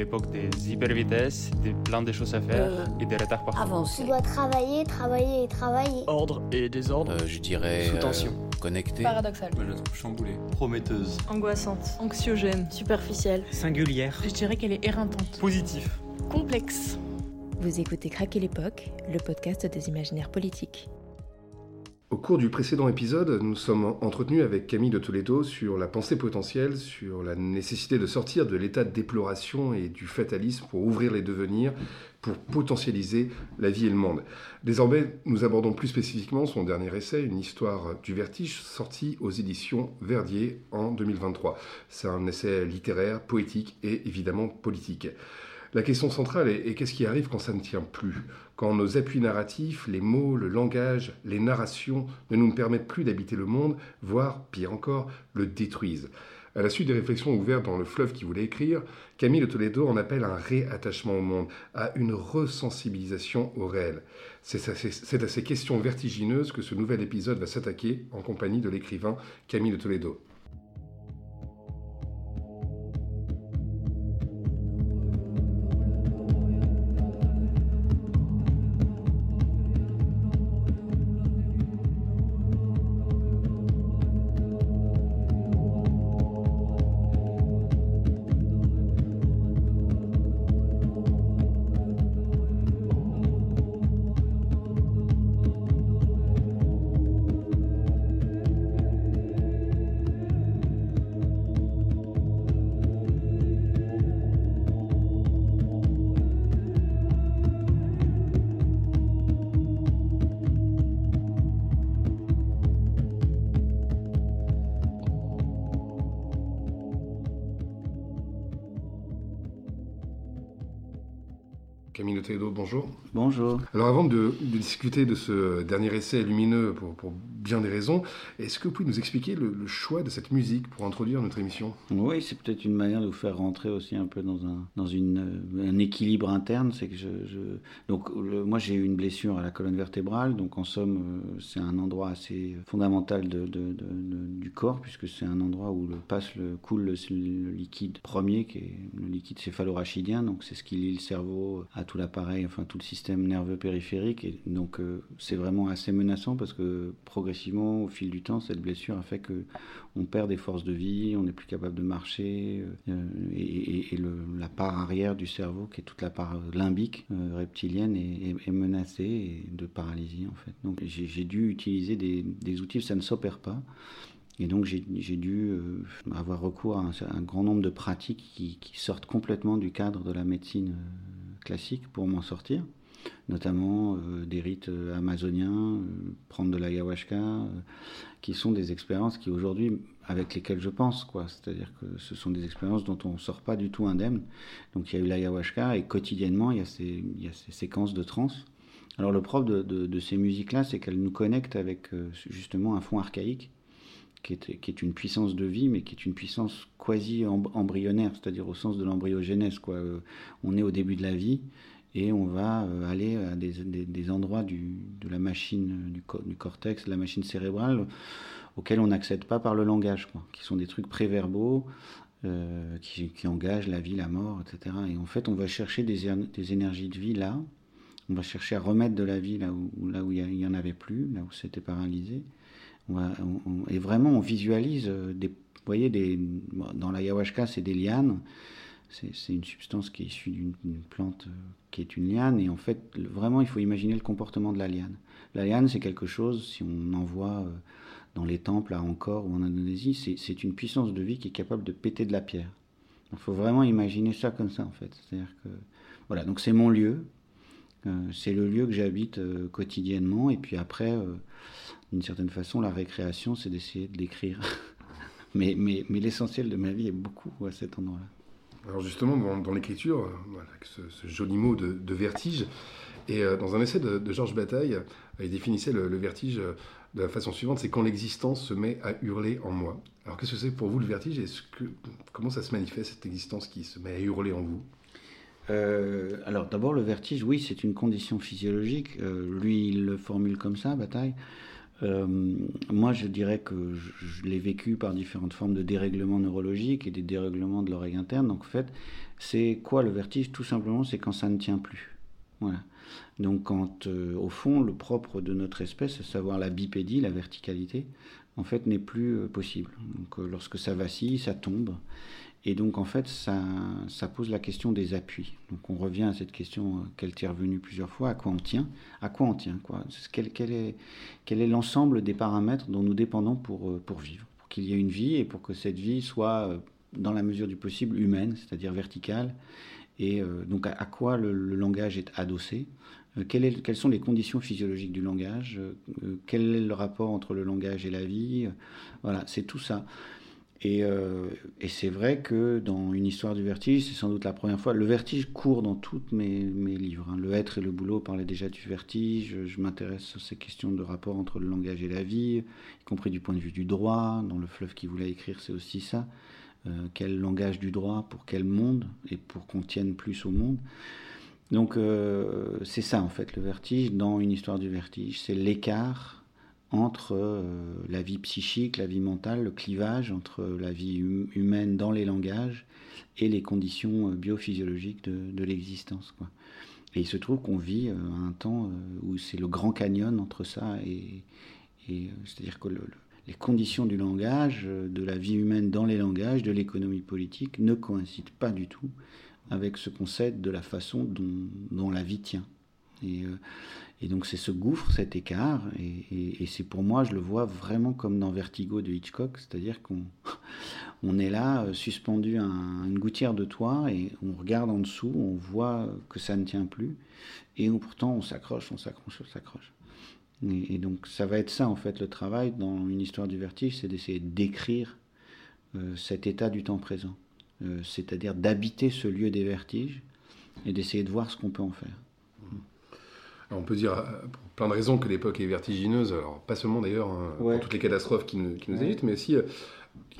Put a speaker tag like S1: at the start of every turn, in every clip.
S1: l'époque des hypervitesses, des plein de choses à faire
S2: Euh,
S1: et des retards partout.
S2: Avancer.
S3: Tu dois travailler, travailler et travailler.
S4: Ordre et désordre.
S5: Euh, je dirais.
S4: Sous
S5: euh,
S4: tension.
S5: connecté.
S6: Paradoxal.
S7: Moi, je la trouve chamboulée, prometteuse.
S6: Angoissante. Anxiogène.
S2: Superficielle.
S8: Singulière.
S6: Je dirais qu'elle est éreintante.
S7: Positif.
S6: Complexe.
S9: Vous écoutez Craquer l'époque, le podcast des imaginaires politiques.
S10: Au cours du précédent épisode, nous sommes entretenus avec Camille de Toledo sur la pensée potentielle, sur la nécessité de sortir de l'état de déploration et du fatalisme pour ouvrir les devenirs, pour potentialiser la vie et le monde. Désormais, nous abordons plus spécifiquement son dernier essai, Une histoire du vertige, sorti aux éditions Verdier en 2023. C'est un essai littéraire, poétique et évidemment politique. La question centrale est, est qu'est-ce qui arrive quand ça ne tient plus? Quand nos appuis narratifs, les mots, le langage, les narrations ne nous permettent plus d'habiter le monde, voire, pire encore, le détruisent. À la suite des réflexions ouvertes dans le fleuve qui voulait écrire, Camille de Toledo en appelle un réattachement au monde, à une resensibilisation au réel. C'est à ces- c'est à ces questions vertigineuses que ce nouvel épisode va s'attaquer en compagnie de l'écrivain Camille de Toledo. Camille de Toledo, bonjour.
S8: Bonjour.
S10: Alors avant de, de discuter de ce dernier essai lumineux pour, pour bien des raisons, est-ce que vous pouvez nous expliquer le, choix de cette musique pour introduire notre émission?
S8: Oui, c'est peut-être une manière de vous faire rentrer aussi un peu dans un, dans une, euh, un équilibre interne. C'est que donc moi j'ai eu une blessure à la colonne vertébrale, donc en somme euh, c'est un endroit assez fondamental de, de- du corps puisque c'est un endroit où le passe le coule le, le liquide premier qui est le liquide céphalorachidien, donc c'est ce qui lie le cerveau à tout l'appareil, enfin tout le système nerveux périphérique. Et donc euh, c'est vraiment assez menaçant parce que progressivement au fil du temps cette blessure a fait que on perd des forces de vie, on n'est plus capable de marcher, euh, et, et- la part arrière du cerveau, qui est toute la part limbique euh, reptilienne, est, menacée de paralysie en fait. Donc j'ai dû utiliser des, outils, ça ne s'opère pas. Et donc j'ai dû euh, avoir recours à un, grand nombre de pratiques qui, sortent complètement du cadre de la médecine euh, classique pour m'en sortir notamment euh, des rites euh, amazoniens, euh, prendre de l'ayahuasca, qui sont des expériences qui aujourd'hui, avec lesquelles je pense, quoi. C'est-à-dire que ce sont des expériences dont on ne sort pas du tout indemne. Donc il y a eu l'ayahuasca et quotidiennement il y a ces, il y a ces séquences de trance. Alors le propre de, de- ces musiques-là, c'est qu'elles nous connectent avec justement un fond archaïque. Qui est, qui est une puissance de vie, mais qui est une puissance quasi emb- embryonnaire, c'est-à-dire au sens de l'embryogenèse. Quoi. On est au début de la vie, et on va euh, aller à des, endroits du, de la machine, du, du cortex, de la machine cérébrale, auxquels on n'accède pas par le langage, quoi, qui sont des trucs préverbaux, euh, qui, qui engagent la vie, la mort, etc. Et en fait, on va chercher des, des énergies de vie là, on va chercher à remettre de la vie là où, là où il n'y en avait plus, là où c'était paralysé. Et vraiment, on visualise euh, des... Vous voyez, des, dans l'ayahuasca, c'est des lianes. C'est une substance qui est issue d'une plante euh, qui est une liane. Et en fait, vraiment, il faut imaginer le comportement de la liane. La liane, c'est quelque chose, si on en voit euh, dans les temples à Angkor ou en Indonésie, c'est- une puissance de vie qui est capable de péter de la pierre. Il faut vraiment imaginer ça comme ça, en fait. C'est-à-dire que... Voilà, donc c'est mon lieu. Euh, c'est le lieu que j'habite quotidiennement. Et puis après, d'une certaine façon, la récréation, c'est d'essayer de l'écrire. mais mais, mais l'essentiel de ma vie est beaucoup à cet endroit-là.
S10: Alors justement, dans, l'écriture, euh, voilà, ce, joli mot de, vertige, et euh, dans un essai de, Georges Bataille, euh, il définissait le, vertige de la façon suivante, c'est quand l'existence se met à hurler en moi. Alors qu'est-ce que c'est pour vous le vertige? Et comment ça se manifeste, cette existence qui se met à hurler en vous?
S8: Alors d'abord le vertige, oui, c'est une condition physiologique. Lui, il le formule comme ça, Bataille. Euh, moi, je dirais que je, l'ai vécu par différentes formes de dérèglements neurologiques et des dérèglements de l'oreille interne. Donc, en fait, c'est quoi le vertige? Tout simplement, c'est quand ça ne tient plus. Voilà. Donc, quand, euh, au fond, le propre de notre espèce, à savoir la bipédie, la verticalité, en fait, n'est plus euh, possible. Donc, lorsque ça vacille, ça tombe. Et donc, en fait, ça, pose la question des appuis. Donc, on revient à cette question euh, qu'elle t'est revenue plusieurs fois à quoi on tient? À quoi on tient quoi? Quel, est, l'ensemble des paramètres dont nous dépendons pour, euh, pour vivre Pour qu'il y ait une vie et pour que cette vie soit, euh, dans la mesure du possible, humaine, c'est-à-dire verticale. Et donc, à, quoi le, langage est adossé? Quelles sont les conditions physiologiques du langage? Quel est le rapport entre le langage et la vie? Voilà, c'est tout ça. Et, euh, et c'est vrai que dans une histoire du vertige, c'est sans doute la première fois. Le vertige court dans tous mes, mes livres. hein. Le être et le boulot parlaient déjà du vertige. Je, m'intéresse sur ces questions de rapport entre le langage et la vie, y compris du point de vue du droit. Dans Le fleuve qui voulait écrire, c'est aussi ça. Euh, quel langage du droit pour quel monde et pour qu'on tienne plus au monde. Donc euh, c'est ça en fait le vertige dans une histoire du vertige. C'est l'écart entre euh, la vie psychique, la vie mentale, le clivage entre la vie hum- humaine dans les langages et les conditions euh, biophysiologiques de, l'existence. Et il se trouve qu'on vit euh, un temps euh, où c'est le grand canyon entre ça et, c'est-à-dire que le- le- les conditions du langage, de la vie humaine dans les langages, de l'économie politique ne coïncident pas du tout avec ce qu'on sait de la façon dont la vie tient. Et, euh, et donc c'est ce gouffre, cet écart, et, c'est pour moi, je le vois vraiment comme dans Vertigo de Hitchcock, c'est-à-dire qu'on on est là, euh, suspendu à un- une gouttière de toit, et on regarde en dessous, on voit que ça ne tient plus, et pourtant on s'accroche, on s'accroche, on s'accroche. Et, donc ça va être ça en fait le travail dans une histoire du vertige, c'est d'essayer d'écrire euh, cet état du temps présent, c'est-à-dire d'habiter ce lieu des vertiges et d'essayer de voir ce qu'on peut en faire.
S10: On peut dire, euh, pour plein de raisons, que l'époque est vertigineuse. Alors, pas seulement d'ailleurs hein,
S8: Ouais.
S10: pour toutes les catastrophes qui nous, qui nous
S8: Ouais.
S10: agitent, mais aussi, euh,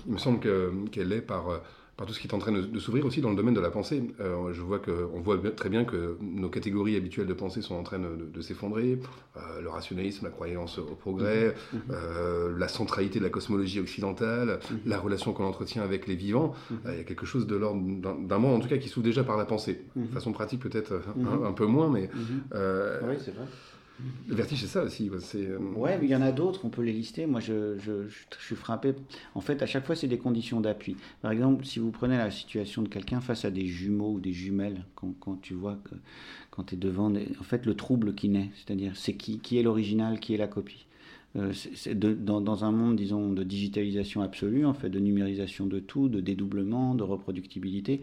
S10: il me semble que- qu'elle l'est par, euh, par tout ce qui est en train de, de s'ouvrir aussi dans le domaine de la pensée. Euh, je vois que, on voit bien- très bien que nos catégories habituelles de pensée sont en train de, de s'effondrer. Euh, le rationalisme, la croyance au progrès,
S8: Mhm.
S10: euh, la centralité de la cosmologie occidentale,
S8: Mhm.
S10: la relation qu'on entretient avec les vivants.
S8: Mhm.
S10: Il y a quelque chose de l'ordre d'un monde, en tout cas, qui s'ouvre déjà par la pensée.
S8: Mhm.
S10: De façon pratique, peut-être
S8: Mhm.
S10: un, un peu moins, mais
S8: Mhm. Oui, c'est vrai.
S10: Le vertige, c'est ça aussi. C'est, euh,
S8: Ouais, mais il y en a d'autres, on peut les lister. Moi, je, suis frappé. En fait, à chaque fois, c'est des conditions d'appui. Par exemple, si vous prenez la situation de quelqu'un face à des jumeaux ou des jumelles, quand, tu vois que quand tu es devant, en fait, le trouble qui naît, c'est-à-dire c'est qui, est l'original, qui est la copie. Euh, dans, dans un monde, disons, de digitalisation absolue, en fait, de numérisation de tout, de dédoublement, de reproductibilité,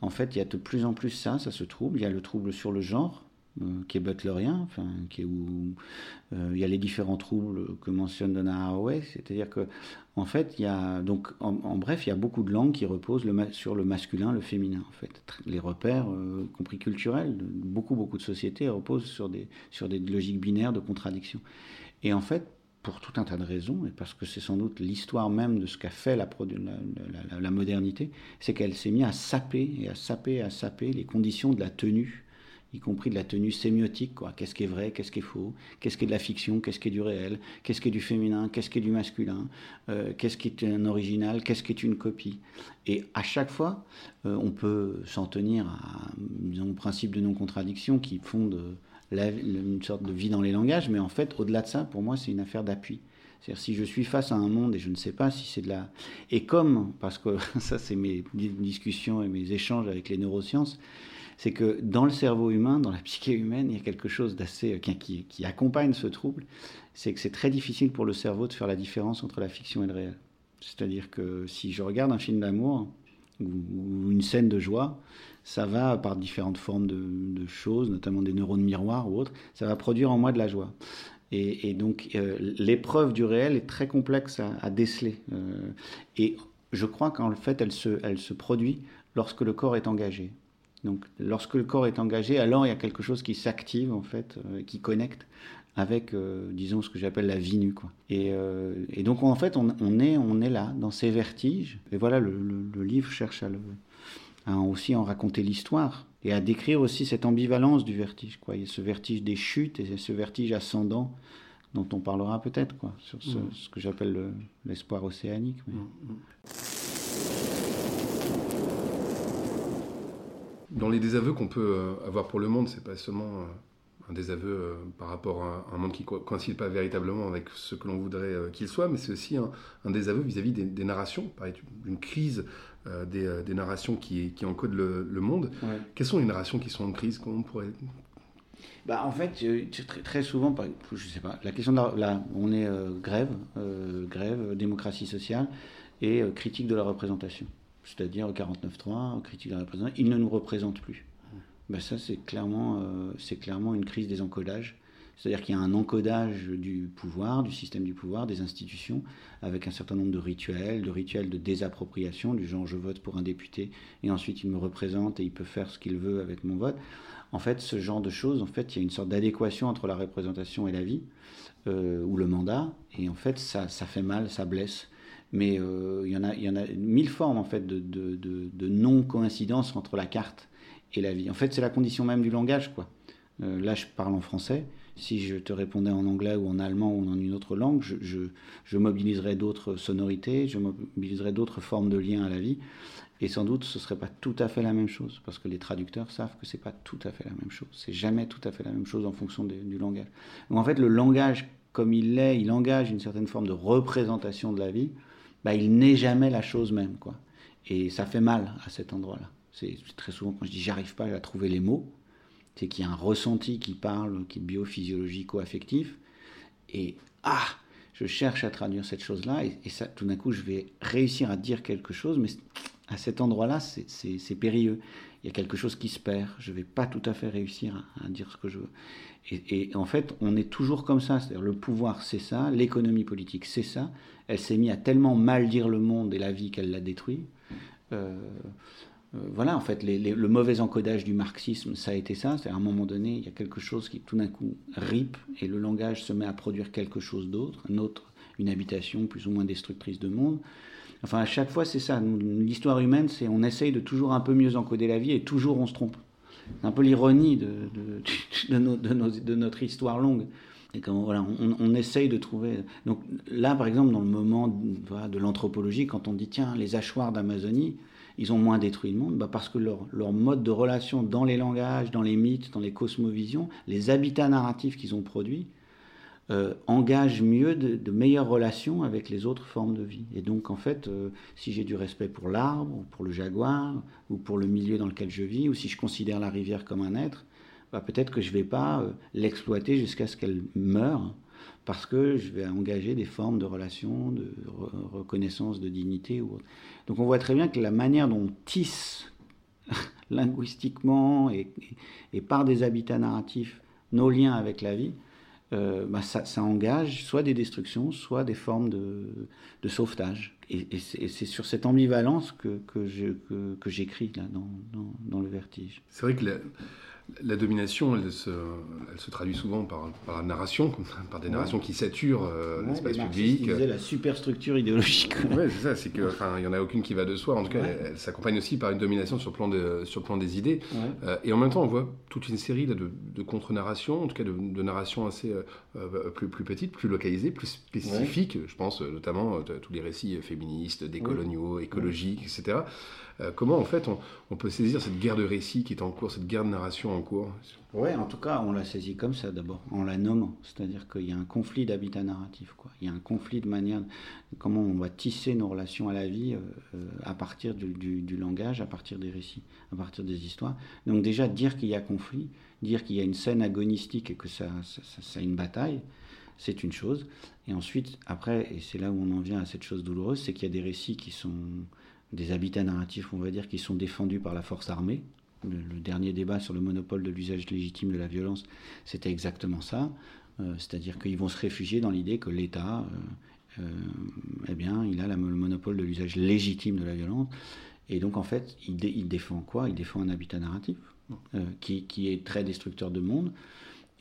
S8: en fait, il y a de plus en plus ça, ça se trouble. Il y a le trouble sur le genre, qui est butlerien, enfin, qui est où euh, il y a les différents troubles que mentionne Donna Haraway, c'est-à-dire que en fait, il y a donc en, bref, il y a beaucoup de langues qui reposent sur le masculin, le féminin. En fait, les repères, euh, compris culturels, beaucoup beaucoup de sociétés reposent sur des sur des logiques binaires de contradiction. Et en fait, pour tout un tas de raisons, et parce que c'est sans doute l'histoire même de ce qu'a fait la- la- la modernité, c'est qu'elle s'est mise à saper et à saper, à saper les conditions de la tenue y compris de la tenue sémiotique, quoi. Qu'est-ce qui est vrai, qu'est-ce qui est faux, qu'est-ce qui est de la fiction, qu'est-ce qui est du réel, qu'est-ce qui est du féminin, qu'est-ce qui est du masculin, euh, qu'est-ce qui est un original, qu'est-ce qui est une copie? Et à chaque fois, euh, on peut s'en tenir à, disons, au principe de non-contradiction qui fonde euh, une sorte de vie dans les langages, mais en fait, au-delà de ça, pour moi, c'est une affaire d'appui. C'est-à-dire si je suis face à un monde et je ne sais pas si c'est de la... Et comme, parce que ça c'est mes di- discussions et mes échanges avec les neurosciences, c'est que dans le cerveau humain, dans la psyché humaine, il y a quelque chose d'assez... qui, qui, qui accompagne ce trouble, c'est que c'est très difficile pour le cerveau de faire la différence entre la fiction et le réel. C'est-à-dire que si je regarde un film d'amour ou, une scène de joie, ça va, par différentes formes de, choses, notamment des neurones miroirs ou autres, ça va produire en moi de la joie. Et, donc euh, l'épreuve du réel est très complexe à, déceler. Euh, et je crois qu'en fait, elle se produit lorsque le corps est engagé. Donc lorsque le corps est engagé, alors il y a quelque chose qui s'active, en fait, euh, qui connecte avec, euh, disons, ce que j'appelle la vie nue. Quoi. Et, euh, et donc, en fait, on, on, est, on est là, dans ces vertiges. Et voilà, le, le, le livre cherche à, le, à aussi en raconter l'histoire et à décrire aussi cette ambivalence du vertige. Quoi. Il y a ce vertige des chutes et ce vertige ascendant dont on parlera peut-être, quoi, sur ce,
S10: Mm.
S8: ce que j'appelle le- l'espoir océanique. mais-
S10: Dans les désaveux qu'on peut euh, avoir pour le monde, c'est pas seulement euh, un désaveu euh, par rapport à un monde qui co- coïncide pas véritablement avec ce que l'on voudrait qu'il soit, mais c'est aussi un, un désaveu vis-à-vis des, des narrations, d'une crise des, des narrations qui, qui encodent le, le monde.
S8: Ouais.
S10: Quelles sont les narrations qui sont en crise Comment on pourrait...
S8: Bah, en fait, très, souvent, je sais pas, la question de la, là, on est euh, grève, euh, grève, démocratie sociale et euh, critique de la représentation. C'est-à-dire 49.3, critique de la représentation, ils ne nous représentent plus. Bah, ça, c'est clairement, euh, clairement une crise des encodages. C'est-à-dire qu'il y a un encodage du pouvoir, du système du pouvoir, des institutions, avec un certain nombre de rituels, de rituels de désappropriation, du genre je vote pour un député et ensuite il me représente et il peut faire ce qu'il veut avec mon vote. En fait, ce genre de choses, en fait, il y a une sorte d'adéquation entre la représentation et la vie, euh, ou le mandat, et en fait, ça, ça fait mal, ça blesse. Mais euh, il, y en a, il y en a mille formes, en fait, de, de, de- de non-coïncidence entre la carte et la vie. En fait, c'est la condition même du langage, quoi. Euh, là, je parle en français. Si je te répondais en anglais ou en allemand ou en une autre langue, je, je, je mobiliserais d'autres sonorités, je mobiliserais d'autres formes de lien à la vie. Et sans doute, ce serait pas tout à fait la même chose, parce que les traducteurs savent que c'est pas tout à fait la même chose. C'est jamais tout à fait la même chose en fonction du langage. Donc en fait, le langage, comme il l'est, il engage une certaine forme de représentation de la vie. Bah, il n'est jamais la chose même, quoi. Et ça fait mal à cet endroit-là. C'est très souvent quand je dis j'arrive pas à trouver les mots, c'est qu'il y a un ressenti qui parle, qui est biophysiologico-affectif, et ah, je cherche à traduire cette chose-là, et, ça, tout d'un coup, je vais réussir à dire quelque chose, mais à cet endroit-là, c'est périlleux. Il y a quelque chose qui se perd. Je ne vais pas tout à fait réussir à, dire ce que je veux. Et, en fait, on est toujours comme ça. C'est-à-dire, le pouvoir, c'est ça. L'économie politique, c'est ça. Elle s'est mise à tellement mal dire le monde et la vie qu'elle l'a détruit. Euh, euh, voilà, en fait, le mauvais encodage du marxisme, ça a été ça. C'est à un moment donné, il y a quelque chose qui tout d'un coup ripe et le langage se met à produire quelque chose d'autre, un autre, une habitation plus ou moins destructrice de monde. Enfin, à chaque fois, c'est ça. L'histoire humaine, c'est on essaye de toujours un peu mieux encoder la vie et toujours on se trompe. C'est un peu l'ironie de, notre histoire longue. Et quand, voilà, on, essaye de trouver. Donc là, par exemple, dans le moment de l'anthropologie, quand on dit tiens, les hachoirs d'Amazonie, ils ont moins détruit le monde, bah parce que leur, leur mode de relation dans les langages, dans les mythes, dans les cosmovisions, les habitats narratifs qu'ils ont produits, euh, engagent mieux de, meilleures relations avec les autres formes de vie. Et donc, en fait, euh, si j'ai du respect pour l'arbre, ou pour le jaguar, ou pour le milieu dans lequel je vis, ou si je considère la rivière comme un être, bah, peut-être que je ne vais pas euh, l'exploiter jusqu'à ce qu'elle meure, parce que je vais engager des formes de relations, de re- reconnaissance, de dignité ou autre. Donc on voit très bien que la manière dont on tisse linguistiquement et par des habitats narratifs nos liens avec la vie, euh, bah, ça, engage soit des destructions, soit des formes de, de sauvetage. Et, c'est sur cette ambivalence que, que j'écris là dans, dans- le vertige.
S10: C'est vrai que la domination, elle se, elle se traduit souvent par, par la narration, par des narrations qui saturent euh,
S8: Ouais,
S10: l'espace public.
S8: ils disaient la superstructure idéologique.
S10: Ouais, c'est ça, c'est que, enfin, il y en a aucune qui va de soi. En tout cas,
S8: Ouais.
S10: elle, elle s'accompagne aussi par une domination sur le plan, de, sur le plan des idées. Euh, et en même temps, on voit toute une série de, de contre-narrations, en tout cas de, de narrations assez euh, euh, plus, plus petites, plus localisées, plus spécifiques. Je pense notamment à tous les récits féministes, décoloniaux, écologiques, etc. Euh, comment, en fait, on, peut saisir cette guerre de récits qui est en cours, cette guerre de narration en cours
S8: Ouais, en tout cas, on l'a saisi comme ça d'abord, en la nommant. C'est-à-dire qu'il y a un conflit d'habitat narratif. Il y a un conflit de manière. Comment on va tisser nos relations à la vie euh, euh, à partir du, langage, à partir des récits, à partir des histoires. Donc, déjà, dire qu'il y a conflit, dire qu'il y a une scène agonistique et que ça- ça a une bataille, c'est une chose. Et ensuite, après, et c'est là où on en vient à cette chose douloureuse, c'est qu'il y a des récits qui sont des habitats narratifs, on va dire, qui sont défendus par la force armée. Le, le dernier débat sur le monopole de l'usage légitime de la violence, c'était exactement ça. Euh, C'est-à-dire qu'ils vont se réfugier dans l'idée que l'État, euh, euh, eh bien, il a la- le monopole de l'usage légitime de la violence. Et donc, en fait, il, dé- il défend quoi? Il défend un habitat narratif qui, qui est très destructeur de monde.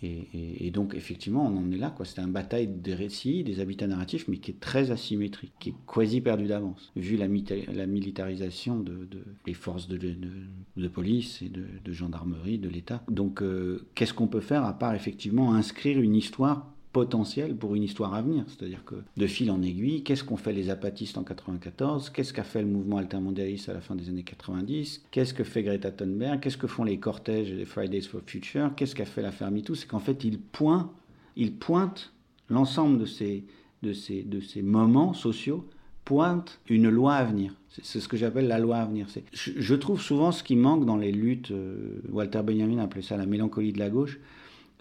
S8: Et, donc, effectivement, on en est là. C'est une bataille des récits, des habitats narratifs, mais qui est très asymétrique, qui est quasi perdu d'avance, vu la, militarisation de, de- des forces de, police et de, de gendarmerie, de l'État. Donc, euh, qu'est-ce qu'on peut faire à part, effectivement, inscrire une histoire potentiel pour une histoire à venir. C'est-à-dire que de fil en aiguille, qu'est-ce qu'ont fait les apatistes en 94 Qu'est-ce qu'a fait le mouvement altermondialiste à la fin des années 90 Qu'est-ce que fait Greta Thunberg? Qu'est-ce que font les cortèges et les Fridays for Future? Qu'est-ce qu'a fait la Fermitou C'est qu'en fait, ils pointent, ils pointent l'ensemble de ces, de, ces, de ces moments sociaux pointe une loi à venir. C'est ce que j'appelle la loi à venir. Je, je, trouve souvent ce qui manque dans les luttes, euh, Walter Benjamin appelait ça la mélancolie de la gauche,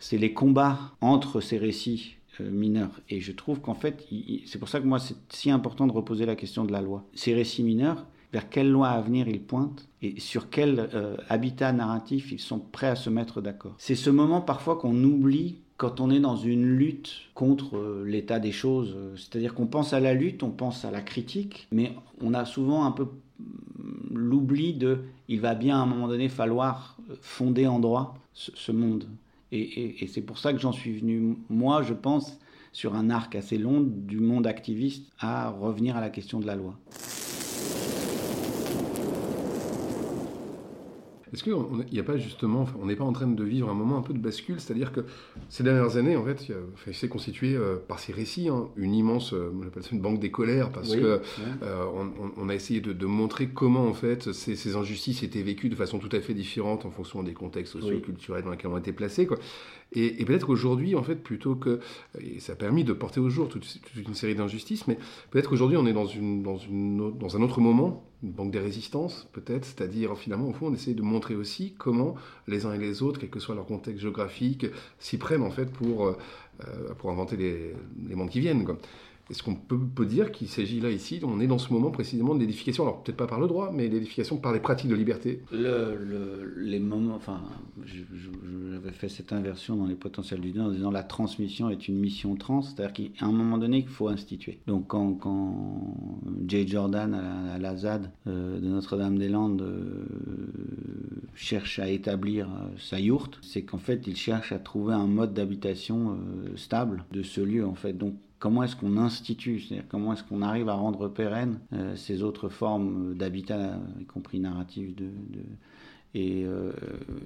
S8: c'est les combats entre ces récits euh, mineurs. Et je trouve qu'en fait, c'est pour ça que moi c'est si important de reposer la question de la loi. Ces récits mineurs, vers quelle loi à venir ils pointent et sur quel euh, habitat narratif ils sont prêts à se mettre d'accord. C'est ce moment parfois qu'on oublie quand on est dans une lutte contre euh, l'état des choses. C'est-à-dire qu'on pense à la lutte, on pense à la critique, mais on a souvent un peu l'oubli de il va bien à un moment donné falloir fonder en droit ce monde. Et, c'est pour ça que j'en suis venu, moi, je pense, sur un arc assez long du monde activiste à revenir à la question de la loi.
S10: Est-ce qu'il n'y a pas justement, on n'est pas en train de vivre un moment un peu de bascule, c'est-à-dire que ces dernières années, en fait, il s'est constitué euh, par ces récits hein, une immense, euh, on appelle ça une banque des colères, parce que euh, on, a essayé de, montrer comment en fait ces, injustices étaient vécues de façon tout à fait différente en fonction des contextes socio-culturels dans lesquels on été placés, Et, peut-être qu'aujourd'hui, en fait, plutôt que. Et ça a permis de porter au jour toute, une série d'injustices, mais peut-être qu'aujourd'hui, on est dans, un autre moment, une banque des résistances, peut-être, c'est-à-dire, finalement, au fond, on essaie de montrer aussi comment les uns et les autres, quel que soit leur contexte géographique, s'y prennent, en fait, pour, euh, pour inventer les, les mondes qui viennent. Est-ce qu'on peut, dire qu'il s'agit là, ici, on est dans ce moment précisément de l'édification, alors peut-être pas par le droit, mais l'édification par les pratiques de liberté
S8: le, Les moments, enfin, j'avais fait cette inversion dans les potentiels du Nord en disant la transmission est une mission trans, c'est-à-dire qu'à un moment donné, il faut instituer. Donc quand, quand Jay Jordan à la, ZAD euh, de Notre-Dame-des-Landes euh, cherche à établir euh, sa yourte, c'est qu'en fait, il cherche à trouver un mode d'habitation stable de ce lieu, en fait. Donc comment est-ce qu'on institue, c'est-à-dire comment est-ce qu'on arrive à rendre pérenne euh, ces autres formes d'habitat, y compris narratif de, euh,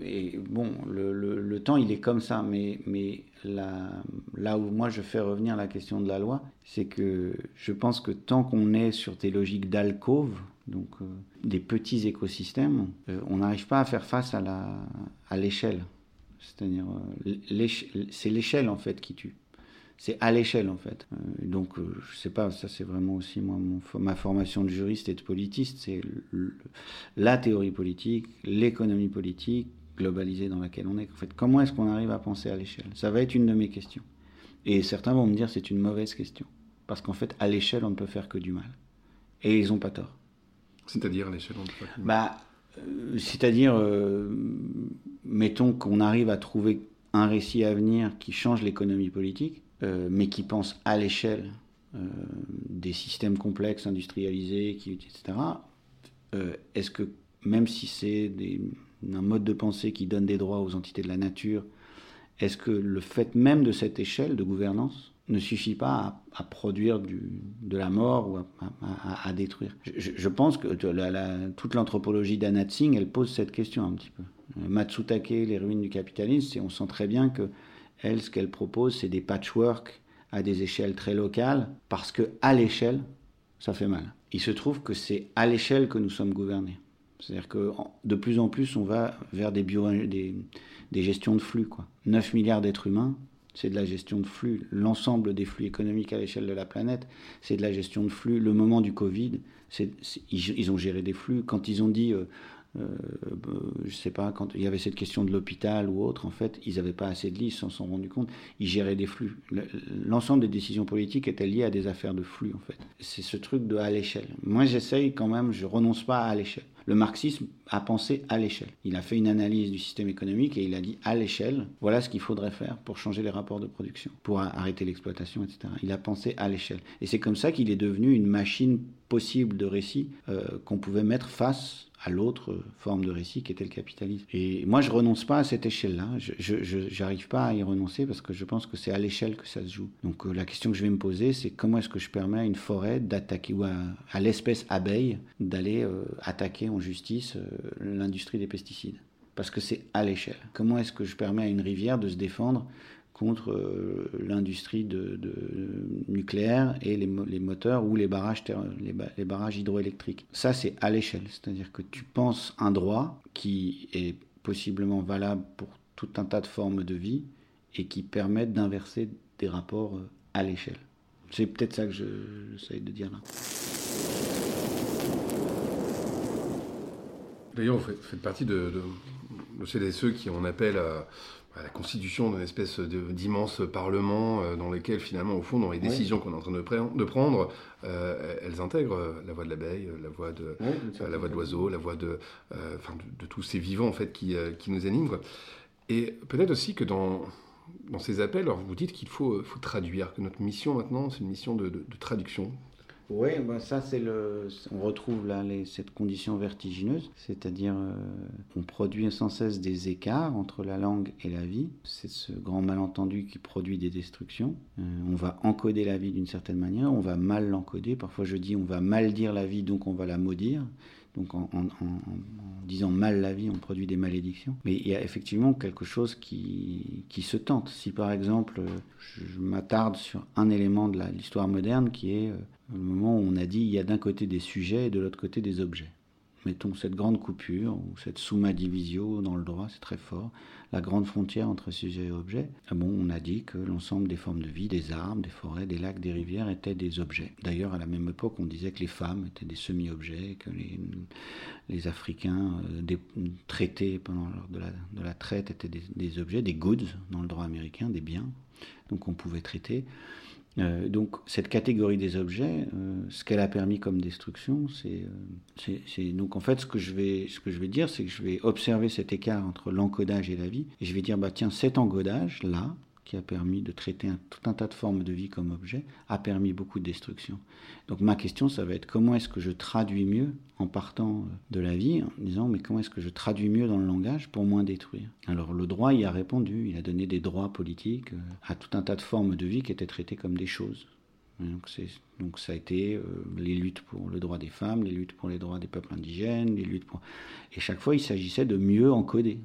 S8: et, bon, le, temps, il est comme ça, mais, mais là où moi je fais revenir la question de la loi, c'est que je pense que tant qu'on est sur des logiques d'alcôve, donc euh, des petits écosystèmes, on n'arrive pas à faire face à l'échelle. C'est-à-dire, c'est l'échelle en fait qui tue c'est à l'échelle en fait. Euh, donc euh, je sais pas, ça c'est vraiment aussi moi, ma formation de juriste et de politiste, c'est la théorie politique, l'économie politique globalisée dans laquelle on est. En fait, comment est-ce qu'on arrive à penser à l'échelle? Ça va être une de mes questions. Et certains vont me dire c'est une mauvaise question parce qu'en fait à l'échelle on ne peut faire que du mal. Et ils n'ont pas tort.
S10: C'est-à-dire à l'échelle on ne peut faire que du
S8: mal? Bah, euh, c'est-à-dire, mettons qu'on arrive à trouver un récit à venir qui change l'économie politique euh, mais qui pensent à l'échelle euh, des systèmes complexes industrialisés, etc., euh, est-ce que même si c'est un mode de pensée qui donne des droits aux entités de la nature, est-ce que le fait même de cette échelle de gouvernance ne suffit pas à, produire du, de la mort ou à, détruire? Je, pense que toute l'anthropologie d'Anat Singh, elle pose cette question un petit peu. Matsutake, les ruines du capitalisme, on sent très bien que elle, ce qu'elle propose, c'est des patchwork à des échelles très locales, parce que à l'échelle, ça fait mal. Il se trouve que c'est à l'échelle que nous sommes gouvernés. C'est-à-dire que de plus en plus, on va vers des, des, des gestions de flux. Quoi. 9 milliards d'êtres humains, c'est de la gestion de flux. L'ensemble des flux économiques à l'échelle de la planète, c'est de la gestion de flux. Le moment du Covid, ils, ont géré des flux. Quand ils ont dit euh, je sais pas, quand il y avait cette question de l'hôpital ou autre, en fait, ils n'avaient pas assez de lits, ils s'en sont rendus compte. Ils géraient des flux. L'ensemble des décisions politiques étaient liées à des affaires de flux, en fait. C'est ce truc de à l'échelle. Moi, j'essaye quand même, je renonce pas à l'échelle. Le marxisme a pensé à l'échelle. Il a fait une analyse du système économique et il a dit à l'échelle, voilà ce qu'il faudrait faire pour changer les rapports de production, pour arrêter l'exploitation, etc. Il a pensé à l'échelle. Et c'est comme ça qu'il est devenu une machine possible de récit euh, qu'on pouvait mettre face à l'autre forme de récit qui était le capitalisme. Et moi, je renonce pas à cette échelle-là. Je n'arrive pas à y renoncer parce que je pense que c'est à l'échelle que ça se joue. Donc euh, la question que je vais me poser, c'est comment est-ce que je permets à une forêt d'attaquer, ou à, l'espèce abeille d'aller euh, attaquer en justice euh, l'industrie des pesticides? Parce que c'est à l'échelle. Comment est-ce que je permets à une rivière de se défendre contre euh, l'industrie nucléaire et les, mo- les moteurs ou les barrages, hydroélectriques. Ça, c'est à l'échelle. C'est-à-dire que tu penses un droit qui est possiblement valable pour tout un tas de formes de vie et qui permettent d'inverser des rapports euh, à l'échelle. C'est peut-être ça que je- j'essaie de dire là.
S10: D'ailleurs, vous faites, partie de, de, de ceux qui en appellent à, à la constitution d'une espèce d'immense parlement euh, dans lequel, finalement, au fond, dans les
S8: Oui.
S10: décisions qu'on est en train de, pre- de prendre, euh, elles intègrent euh, la voix de l'abeille, la voix de, euh, la voix de l'oiseau, la voix de, euh, enfin, de, de tous ces vivants en fait qui, qui nous animent. quoi. Et peut-être aussi que dans, dans ces appels, alors vous dites qu'il faut, faut traduire, que notre mission maintenant, c'est une mission de traduction.
S8: Oui, ben ça c'est le, on retrouve là cette condition vertigineuse, c'est-à-dire euh, on produit sans cesse des écarts entre la langue et la vie. C'est ce grand malentendu qui produit des destructions. Euh, on va encoder la vie d'une certaine manière, on va mal l'encoder. Parfois je dis on va mal dire la vie, donc on va la maudire. Donc en, disant mal la vie, on produit des malédictions. Mais il y a effectivement quelque chose qui, qui se tente. Si par exemple, je, je m'attarde sur un élément de l'histoire moderne qui est euh, le moment où on a dit il y a d'un côté des sujets et de l'autre côté des objets. Mettons cette grande coupure ou cette summa divisio dans le droit, c'est très fort, la grande frontière entre sujet et objet. Ah on a dit que l'ensemble des formes de vie, des arbres, des forêts, des lacs, des rivières étaient des objets. D'ailleurs, à la même époque, on disait que les femmes étaient des semi-objets, que les, Africains euh, traités pendant lors de la, de la traite étaient des, des objets, des goods dans le droit américain, des biens, donc on pouvait traiter. Euh, donc cette catégorie des objets, euh, ce qu'elle a permis comme destruction, c'est, euh, c'est, c'est- donc en fait ce que je vais, ce que je vais dire, c'est que je vais observer cet écart entre l'encodage et la vie, et je vais dire bah tiens cet encodage là, qui a permis de traiter un- tout un tas de formes de vie comme objet, a permis beaucoup de destruction. Donc ma question, ça va être comment est-ce que je traduis mieux en partant euh, de la vie, en disant mais comment est-ce que je traduis mieux dans le langage pour moins détruire? Alors le droit y a répondu, il a donné des droits politiques euh, à tout un tas de formes de vie qui étaient traitées comme des choses. Donc ça a été euh, les luttes pour le droit des femmes, les luttes pour les droits des peuples indigènes, les luttes pour... Et chaque fois, il s'agissait de mieux encoder.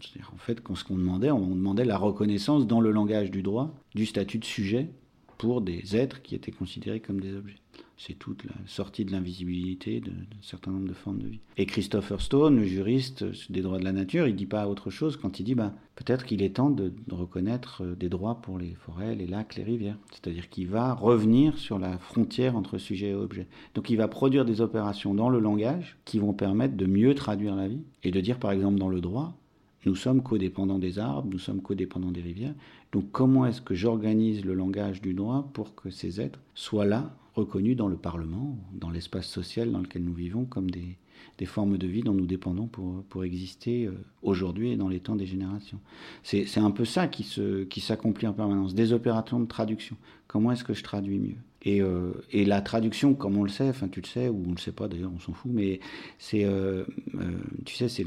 S8: C'est-à-dire, en fait, ce qu'on demandait, on demandait la reconnaissance dans le langage du droit du statut de sujet pour des êtres qui étaient considérés comme des objets. C'est toute la sortie de l'invisibilité d'un certain nombre de formes de vie. Et Christopher Stone, le juriste des droits de la nature, il dit pas autre chose quand il dit bah, peut-être qu'il est temps de, de reconnaître euh, des droits pour les forêts, les lacs, les rivières. C'est-à-dire qu'il va revenir sur la frontière entre sujet et objet. Donc il va produire des opérations dans le langage qui vont permettre de mieux traduire la vie et de dire par exemple dans le droit, nous sommes codépendants des arbres, nous sommes codépendants des rivières. Donc comment est-ce que j'organise le langage du droit pour que ces êtres soient là, reconnus dans le Parlement, dans l'espace social dans lequel nous vivons, comme des, formes de vie dont nous dépendons pour, exister euh, aujourd'hui et dans les temps des générations? C'est un peu ça qui s'accomplit en permanence, des opérations de traduction. Comment est-ce que je traduis mieux? Et, euh, et la traduction, comme on le sait, enfin tu le sais, ou on le sait pas d'ailleurs, on s'en fout, mais c'est, euh, euh, tu sais, c'est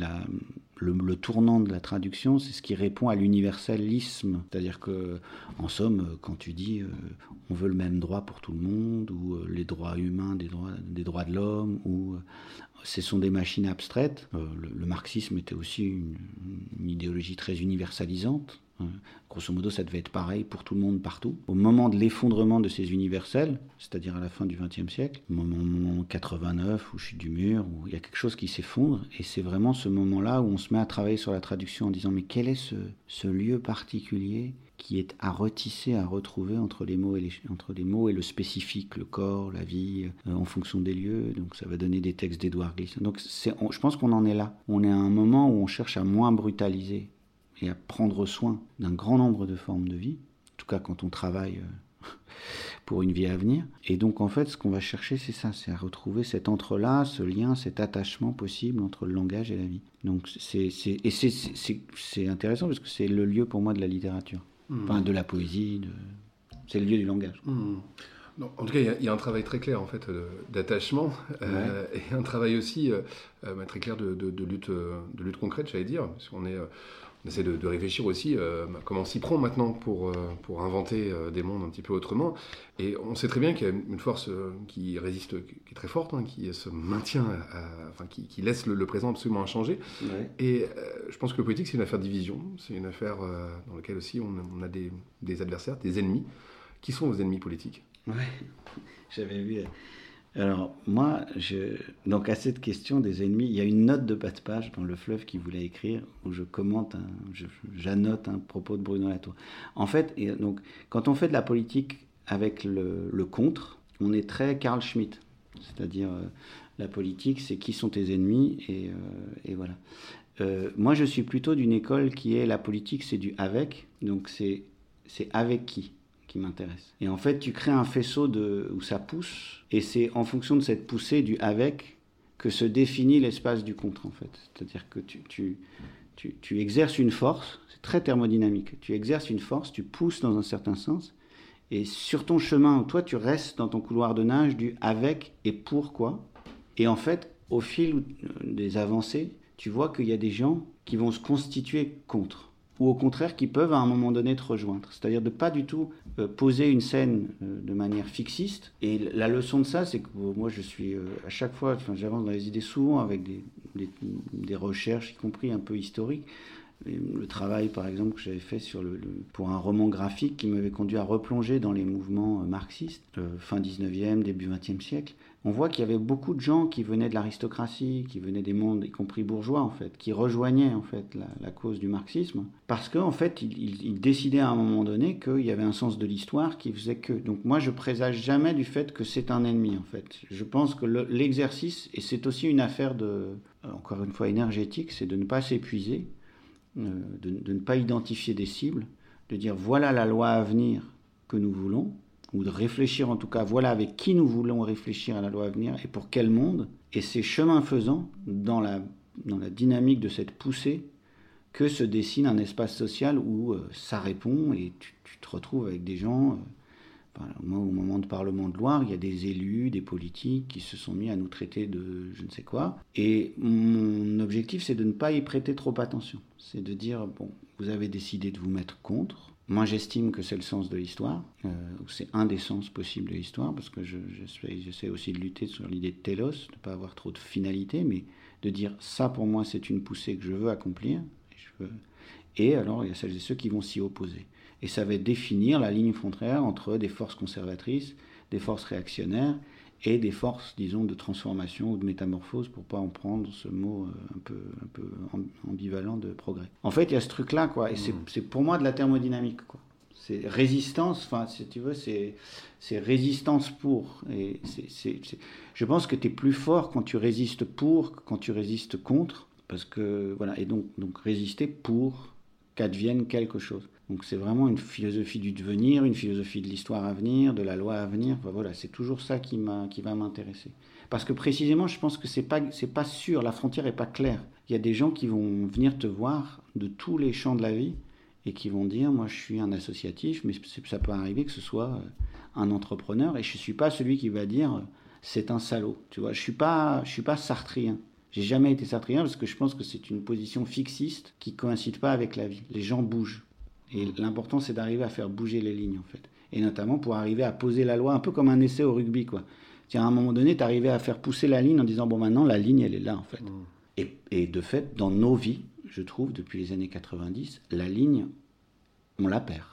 S8: le, tournant de la traduction, c'est ce qui répond à l'universalisme. C'est-à-dire que, en somme, quand tu dis on veut le même droit pour tout le monde, ou les droits humains, des droits, des droits de l'homme, ou ce sont des machines abstraites. Le, marxisme était aussi une idéologie très universalisante. Euh, Grosso modo, ça devait être pareil pour tout le monde partout. Au moment de l'effondrement de ces universels, c'est-à-dire à la fin du XXe siècle, moment 89 ou chute du mur, où il y a quelque chose qui s'effondre, et c'est vraiment ce moment-là où on se met à travailler sur la traduction en disant mais quel est ce, lieu particulier qui est à retisser, à retrouver entre les mots et, les, entre les mots et le spécifique, le corps, la vie, euh, en fonction des lieux. Donc ça va donner des textes d'Edouard Glissant. Donc je pense qu'on en est là. On est à un moment où on cherche à moins brutaliser et à prendre soin d'un grand nombre de formes de vie, en tout cas quand on travaille euh, pour une vie à venir. Et donc en fait, ce qu'on va chercher, c'est ça, c'est à retrouver cet entre-là, ce lien, cet attachement possible entre le langage et la vie. Donc c'est et c'est- intéressant parce que c'est le lieu pour moi de la littérature, enfin de la poésie, de... c'est le lieu du langage.
S10: Non, en tout cas, il y a- il y, a un travail très clair en fait euh, d'attachement euh, et un travail aussi euh, très clair de, de- de lutte, de lutte concrète, j'allais dire. Parce qu'on est, on essaie de, de réfléchir aussi euh, comment on s'y prend maintenant pour, euh, pour inventer euh, des mondes un petit peu autrement. Et on sait très bien qu'il y a une force euh, qui résiste, qui est très forte, hein, qui se maintient, à- enfin qui, qui laisse le, le présent absolument inchangé.
S8: Ouais.
S10: Et je pense que le politique, c'est une affaire de division. C'est une affaire dans laquelle aussi on, on a des, des adversaires, des ennemis. Qui sont vos ennemis politiques
S8: Ouais, j'avais vu. Alors, moi, donc à cette question des ennemis, il y a une note de bas de page dans Le Fleuve qui voulait écrire où je commente, j'annote un propos de Bruno Latour. En fait, donc, quand on fait de la politique avec le, contre, on est très Carl Schmitt. C'est-à-dire, euh, la politique, c'est qui sont tes ennemis, et, euh, voilà. Euh, moi, je suis plutôt d'une école qui est la politique, c'est du avec, donc c'est avec qui? M'intéresse. Et en fait, tu crées un faisceau de, où ça pousse, et c'est en fonction de cette poussée du avec que se définit l'espace du contre, en fait. C'est-à-dire que tu, tu, tu, tu exerces une force, c'est très thermodynamique, tu exerces une force, tu pousses dans un certain sens, et sur ton chemin, toi, tu restes dans ton couloir de nage du avec et pourquoi. Et en fait, au fil des avancées, tu vois qu'il y a des gens qui vont se constituer contre ou au contraire qui peuvent à un moment donné te rejoindre. C'est-à-dire de pas du tout euh, poser une scène euh, de manière fixiste. Et la leçon de ça, c'est que moi je suis euh, à chaque fois, j'avance dans les idées souvent avec des recherches, y compris un peu historiques. Le travail, par exemple, que j'avais fait sur le, pour un roman graphique qui m'avait conduit à replonger dans les mouvements euh, marxistes, euh, fin 19e, début 20e siècle, on voit qu'il y avait beaucoup de gens qui venaient de l'aristocratie, qui venaient des mondes, y compris bourgeois en fait, qui rejoignaient en fait la, cause du marxisme, parce qu'en en fait, ils, décidaient à un moment donné qu'il y avait un sens de l'histoire qui faisait que. Donc moi, je présage jamais du fait que c'est un ennemi en fait. Je pense que le- l'exercice, et c'est aussi une affaire de, euh, encore une fois, énergétique, c'est de ne pas s'épuiser, de, de ne pas identifier des cibles, de dire voilà la loi à venir que nous voulons, ou de réfléchir en tout cas, voilà avec qui nous voulons réfléchir à la loi à venir et pour quel monde. Et c'est chemin faisant, dans la, dans la dynamique de cette poussée, que se dessine un espace social où euh, ça répond et tu, te retrouves avec des gens. euh, moi, au moment de Parlement de Loire, il y a des élus, des politiques qui se sont mis à nous traiter de je ne sais quoi. Et mon objectif, c'est de ne pas y prêter trop attention. C'est de dire, bon, vous avez décidé de vous mettre contre. Moi, j'estime que c'est le sens de l'histoire, euh, c'est un des sens possibles de l'histoire, parce que je- j'essaie aussi de lutter sur l'idée de télos, de ne pas avoir trop de finalité, mais de dire ça pour moi c'est une poussée que je veux accomplir. Et alors il y a celles et ceux qui vont s'y opposer. Et ça va définir la ligne frontière entre des forces conservatrices, des forces réactionnaires et des forces, disons, de transformation ou de métamorphose, pour pas en prendre ce mot euh, un peu, un peu amb- ambivalent de progrès. En fait, il y a ce truc-là, quoi, et c'est c'est pour moi de la thermodynamique, quoi. C'est résistance, enfin, si tu veux, c'est résistance pour. Et je pense que tu es plus fort quand tu résistes pour que quand tu résistes contre, parce que, voilà, et donc, donc résister pour qu'advienne quelque chose. Donc c'est vraiment une philosophie du devenir, une philosophie de l'histoire à venir, de la loi à venir. Voilà, c'est toujours ça qui, qui va m'intéresser. Parce que précisément, je pense que c'est pas, c'est pas sûr, la frontière est pas claire. Il y a des gens qui vont venir te voir de tous les champs de la vie et qui vont dire, moi je suis un associatif, mais ça peut arriver que ce soit euh, un entrepreneur et je suis pas celui qui va dire, euh, c'est un salaud. Tu vois, je suis pas, je suis pas sartrien. J'ai jamais été sartrien parce que je pense que c'est une position fixiste qui coïncide pas avec la vie. Les gens bougent. Et l'important, c'est d'arriver à faire bouger les lignes, en fait. Et notamment pour arriver à poser la loi, un peu comme un essai au rugby, quoi. Tiens, à un moment donné, tu arrivé à faire pousser la ligne en disant, bon, maintenant, la ligne, elle est là, en fait. Et, et de fait, dans nos vies, je trouve, depuis les années 90, la ligne, on la perd.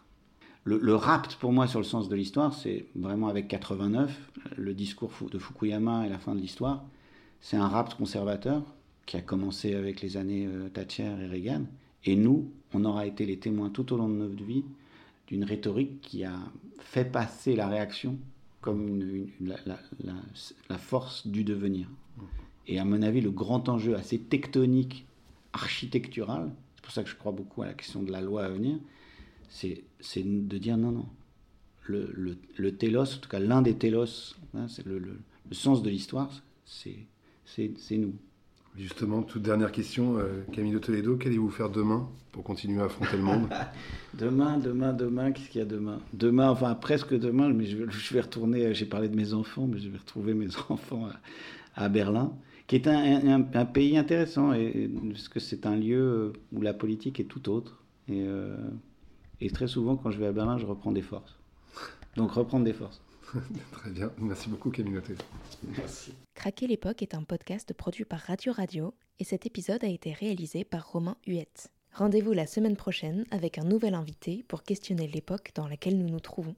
S8: Le, le rapt, pour moi, sur le sens de l'histoire, c'est vraiment avec 89, le discours de Fukuyama et la fin de l'histoire. C'est un rapt conservateur qui a commencé avec les années euh, Thatcher et Reagan. Et nous, on aura été les témoins tout au long de notre vie d'une rhétorique qui a fait passer la réaction comme la, force du devenir. Et à mon avis, le grand enjeu assez tectonique, architectural, c'est pour ça que je crois beaucoup à la question de la loi à venir, c'est de dire non, non. Le, le, télos, en tout cas l'un des télos, hein, c'est le, sens de l'histoire, c'est nous.
S10: Justement, toute dernière question, euh, Camille de Toledo, qu'allez-vous faire demain pour continuer à affronter le monde?
S8: Demain, demain, demain, qu'est-ce qu'il y a demain? Demain, enfin presque demain, mais je vais, retourner, j'ai parlé de mes enfants, mais je vais retrouver mes enfants à, Berlin, qui est un, pays intéressant, et, parce que c'est un lieu où la politique est tout autre. Euh, et très souvent, quand je vais à Berlin, je reprends des forces. Donc reprendre des forces.
S10: Très bien, merci beaucoup Toledo.
S8: Merci.
S9: Craquer l'époque est un podcast produit par Radio Radio et cet épisode a été réalisé par Romain Huette. Rendez-vous la semaine prochaine avec un nouvel invité pour questionner l'époque dans laquelle nous nous trouvons.